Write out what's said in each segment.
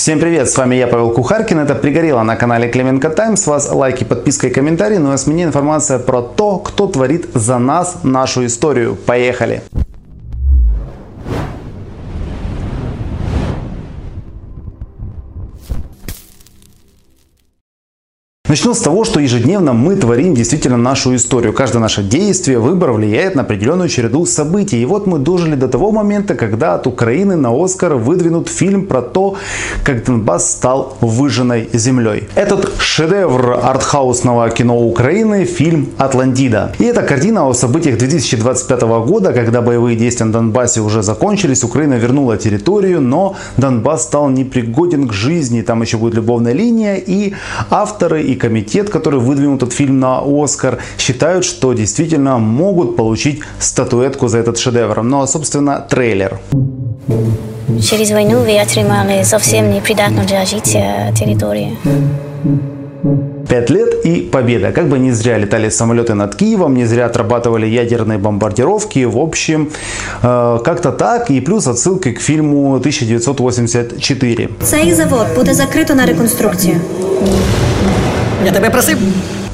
Всем привет, с вами я, Павел Кухаркин, это «Пригорело» на канале Клименко Таймс. С вас лайки, подписка и комментарии, ну а с меня информация про то, кто творит за нас нашу историю. Поехали! Начну с того, что ежедневно мы творим действительно нашу историю. Каждое наше действие, выбор влияет на определенную череду событий. И вот мы дожили до того момента, когда от Украины на Оскар выдвинут фильм про то, как Донбасс стал выжженной землей. Этот шедевр артхаусного кино Украины – фильм «Атлантида». И это картина о событиях 2025 года, когда боевые действия на Донбассе уже закончились, Украина вернула территорию, но Донбасс стал непригоден к жизни. Там еще будет любовная линия, и авторы и комитет, который выдвинул этот фильм на Оскар, считают, что действительно могут получить статуэтку за этот шедевр. Ну а, собственно, трейлер. Через войну вы отримали совсем непридатную для жития территорию. Пять лет и победа. Как бы не зря летали самолеты над Киевом, не зря отрабатывали ядерные бомбардировки. В общем, э, как-то так. И плюс отсылки к фильму 1984. Цей завод буде закрито на E até bem para si.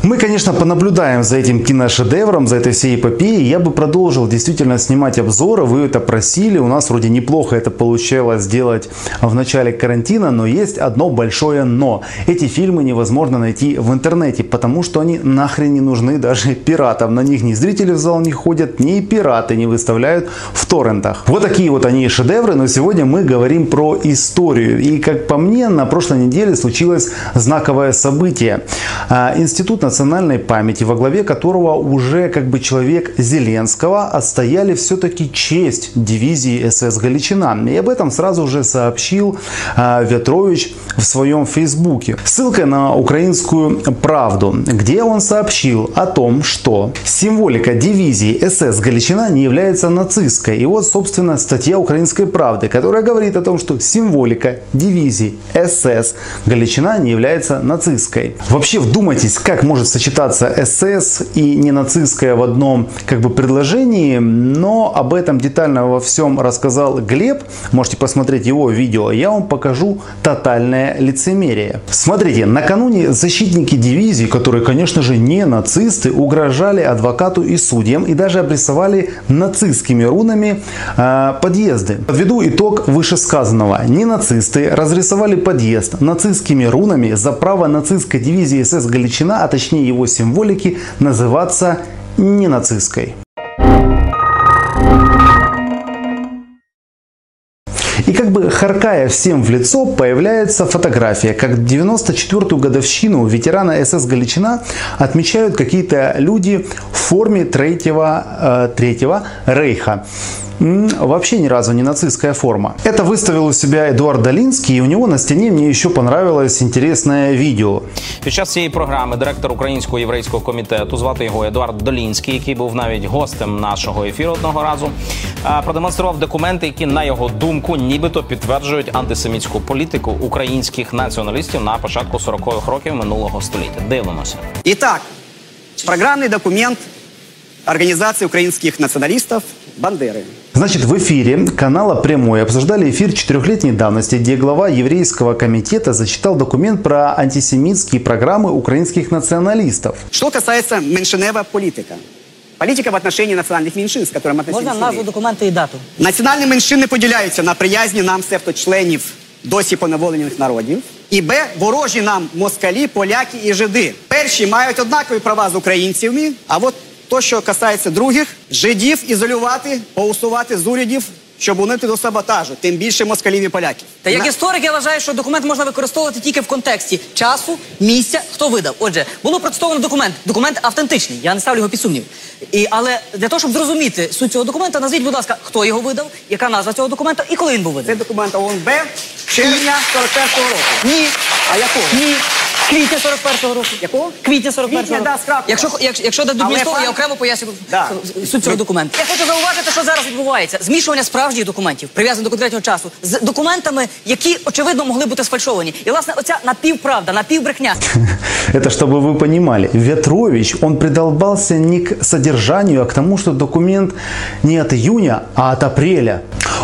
Мы, конечно, понаблюдаем за этим киношедевром, за этой всей эпопеей. Я бы продолжил действительно снимать обзоры. Вы это просили. У нас вроде неплохо это получилось сделать в начале карантина, но есть одно большое но. Эти фильмы невозможно найти в интернете, потому что они нахрен не нужны даже пиратам. На них ни зрители в зал не ходят, ни пираты не выставляют в торрентах. Вот такие вот они шедевры, но сегодня мы говорим про историю. И как по мне, на прошлой неделе случилось знаковое событие. А, Институт национальной памяти, во главе которого уже как бы человек Зеленского отстояли все-таки честь дивизии СС Галичина. И об этом сразу же сообщил а, Ветрович в своем фейсбуке. Ссылкой на украинскую правду, где он сообщил о том, что символика дивизии СС Галичина не является нацистской. И вот, собственно, статья украинской правды, которая говорит о том, что символика дивизии СС Галичина не является нацистской. Вообще вдумайтесь, как может может сочетаться СС и ненацистское в одном как бы предложении, но об этом детально во всем рассказал Глеб. Можете посмотреть его видео. Я вам покажу тотальное лицемерие. Смотрите, накануне защитники дивизии, которые, конечно же, не нацисты, угрожали адвокату и судьям и даже обрисовали нацистскими рунами э, подъезды. Подведу итог вышесказанного. Не нацисты разрисовали подъезд нацистскими рунами за право нацистской дивизии СС Галичина, а точнее точнее его символики, называться ненацистской. И как бы харкая всем в лицо, появляется фотография, как 94-ю годовщину ветерана СС Галичина отмечают какие-то люди в форме третьего, э, третьего рейха вообще ни разу не нацистская форма. Это выставил у себя Эдуард Долинский, и у него на стене мне еще понравилось интересное видео. Під час цієї програми директор українського єврейського комітету, звати його Едуард Долінський, який був навіть гостем нашого ефіру одного разу, продемонстрував документи, які на його думку нібито підтверджують антисемітську політику українських націоналістів на початку 40-х років минулого століття. Дивимося. Итак, программный документ Организации украинских националистов «Бандеры». Значит, в эфире канала «Прямой» обсуждали эфир четырехлетней давности, где глава еврейского комитета зачитал документ про антисемитские программы украинских националистов. Что касается меньшинева политика. Политика в отношении национальных меньшин, з которым Можна назву документа і дату? Національні меншини поділяються на приязні нам себто членів досі поневолених народів. І Б. Ворожі нам москалі, поляки і жиди. Перші мають однакові права з українцями, а от то, що касається других, жидів ізолювати, поусувати з урядів, щоб унити до саботажу, тим більше москалів і поляків. Та як історик я вважаю, що документ можна використовувати тільки в контексті часу, місця, хто видав. Отже, було протестовано документ. Документ автентичний. Я не ставлю його під сумнів. І, але для того, щоб зрозуміти суть цього документа, назвіть, будь ласка, хто його видав, яка назва цього документа і коли він був Це документ ООН-Б червня 41-го року. Ні. А якого? Ні. Квітня 41-го року. Якого? Квітня 41-го Квітня, року. да, справді. Якщо, якщо, якщо дадуть Але мені слово, пан- я окремо поясню Да. суть цього документу. Я хочу зауважити, що зараз відбувається. Змішування справжніх документів, прив'язаних до конкретного часу, з документами, які, очевидно, могли бути сфальшовані. І, власне, оця напівправда, напівбрехня. Это чтобы вы понимали. Ветрович, он придолбался не к содержанию, а к тому, что документ не от июня, а от апреля.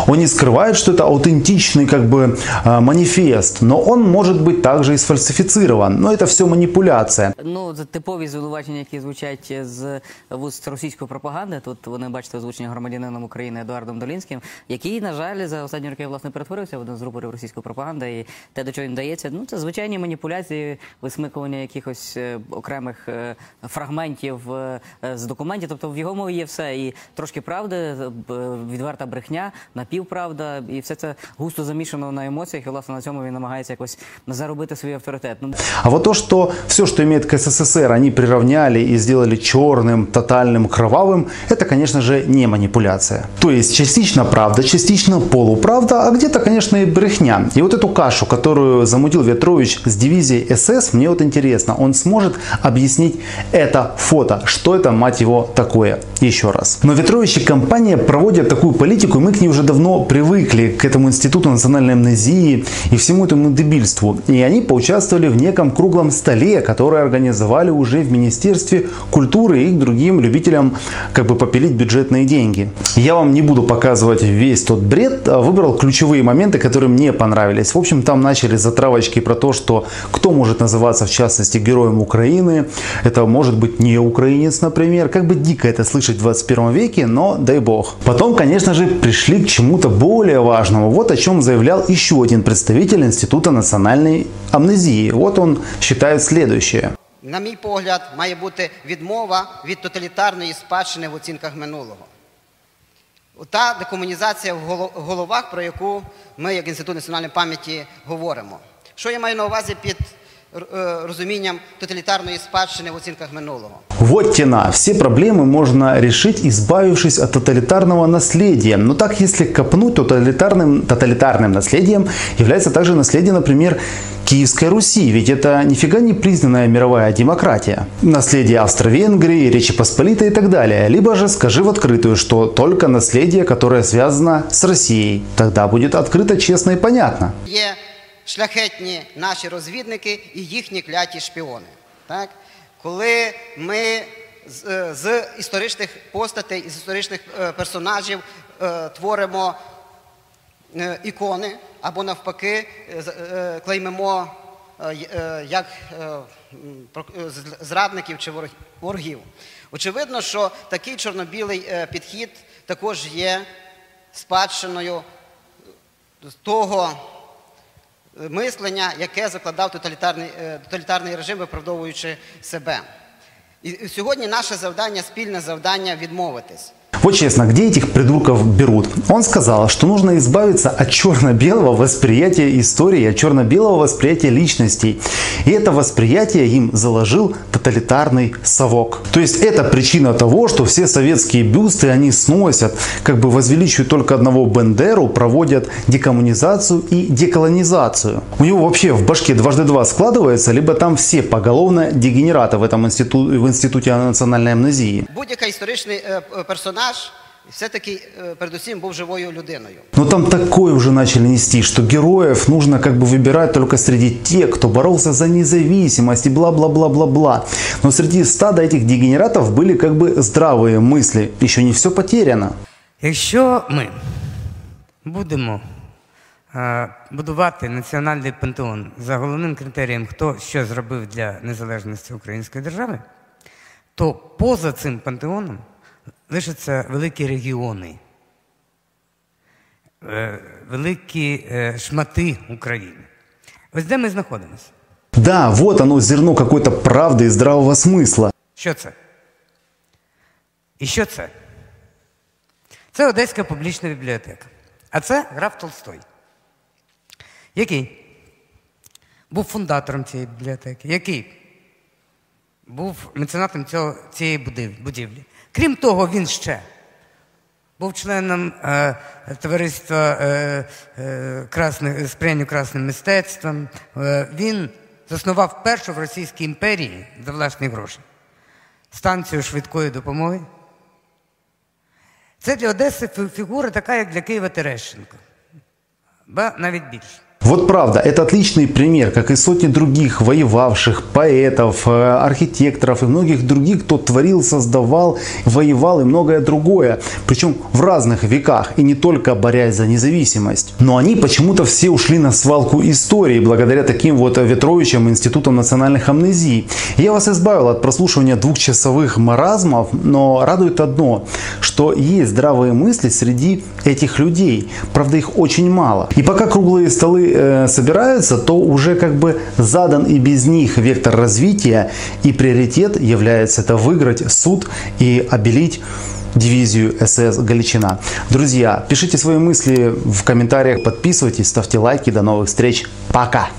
Он не скрывает, что это аутентичный как бы э, манифест, но он может быть также и сфальсифицирован. Но это все манипуляция. Ну, це типові звинувачення, які звучать з вуст російської пропаганди. Тут вони бачите озвучені громадянином України Едуардом Долінським, який, на жаль, за останні роки власне перетворився в один з рупорів російської пропаганди. І те, до чого він дається, ну це звичайні маніпуляції, висмикування якихось е, окремих е, фрагментів е, з документів. Тобто в його мові є все і трошки правди, е, б- відверта брехня, напівправда, і все це густо замішано на емоціях. І власне на цьому він намагається якось заробити свій авторитет. Ну, А вот то, что все, что имеет к СССР, они приравняли и сделали черным, тотальным, кровавым, это, конечно же, не манипуляция. То есть частично правда, частично полуправда, а где-то, конечно, и брехня. И вот эту кашу, которую замутил Ветрович с дивизией СС, мне вот интересно, он сможет объяснить это фото, что это, мать его, такое, еще раз. Но Ветрович и компания проводят такую политику, и мы к ней уже давно привыкли, к этому институту национальной амнезии и всему этому дебильству. И они поучаствовали в неком круглом столе, который организовали уже в Министерстве культуры и другим любителям как бы попилить бюджетные деньги. Я вам не буду показывать весь тот бред, а выбрал ключевые моменты, которые мне понравились. В общем, там начали затравочки про то, что кто может называться в частности героем Украины. Это может быть не украинец, например. Как бы дико это слышать в 21 веке, но дай бог. Потом, конечно же, пришли к чему-то более важному. Вот о чем заявлял еще один представитель Института национальной амнезии. Вот он считает следующее. на мій погляд, має бути відмова від тоталітарної спадщини в оцінках минулого. Та декомунізація в головах, про яку ми, як Інститут національної пам'яті, говоримо. Що я маю на увазі під розумінням тоталітарної спадщини в оцінках минулого? Вот тена. Все проблемы можно решить, избавившись от тоталитарного наследия. Но так, если копнуть, то тоталитарным, тоталитарным наследием является также наследие, например, Киевской Руси, ведь это нифига не признанная мировая демократия. Наследие Австро-Венгрии, Речи Посполитой и так далее. Либо же скажи в открытую, что только наследие, которое связано с Россией. Тогда будет открыто, честно и понятно. Є Шляхетні наші розвідники і їхні кляті шпіони. Так? Коли ми з, е, з історичних постатей, з історичних е, персонажів е, творимо ікони або навпаки е, клеймимо як зрадників чи ворог- ворогів. Очевидно, що такий чорно-білий підхід також є спадщиною того мислення, яке закладав тоталітарний, е, тоталітарний режим, виправдовуючи себе. І і сьогодні наше завдання, спільне завдання відмовитись. Вот честно, где этих придурков берут? Он сказал, что нужно избавиться от черно-белого восприятия истории, от черно-белого восприятия личностей. И это восприятие им заложил тоталитарный совок. То есть это причина того, что все советские бюсты они сносят, как бы возвеличивают только одного Бендеру, проводят декоммунизацию и деколонизацию. У него вообще в башке дважды два складывается, либо там все поголовно дегенераты в этом институ- в институте национальной амнезии. Будь-який історичний е, п- персонаж все-таки е, передусім був живою людиною. Но там такое уже начали нести, что героев нужно как бы выбирать только среди тех, кто боролся за независимость и бла-бла-бла-бла-бла. Но среди стада этих дегенератов были как бы здравые мысли. Еще не все потеряно. Якщо ми будемо е, будувати національний пантеон за головним критерієм, хто що зробив для незалежності української держави, то поза цим пантеоном лишаться великі регіони, е, великі е, шмати України. Ось де ми знаходимося? Да, вот оно зерно какой-то правды и здравого смысла. Що це? І що це? Це Одеська публічна бібліотека. А це граф Толстой, який був фундатором цієї бібліотеки, який був меценатом цього, цієї будівлі. Крім того, він ще був членом е, товариства е, е, красних, сприянню красним мистецтвом. Е, він заснував першу в Російській імперії за власні гроші станцію швидкої допомоги. Це для Одеси фігура така, як для Києва Терещенко. Ба навіть більше. Вот правда, это отличный пример, как и сотни других воевавших поэтов, э, архитекторов и многих других, кто творил, создавал, воевал и многое другое. Причем в разных веках и не только борясь за независимость. Но они почему-то все ушли на свалку истории благодаря таким вот Ветровичам Институтам национальных амнезий. Я вас избавил от прослушивания двухчасовых маразмов, но радует одно, что есть здравые мысли среди этих людей. Правда, их очень мало. И пока круглые столы э, собираются, то уже как бы задан и без них вектор развития, и приоритет является это выиграть суд и обелить дивизию СС Галичина. Друзья, пишите свои мысли в комментариях, подписывайтесь, ставьте лайки. До новых встреч. Пока!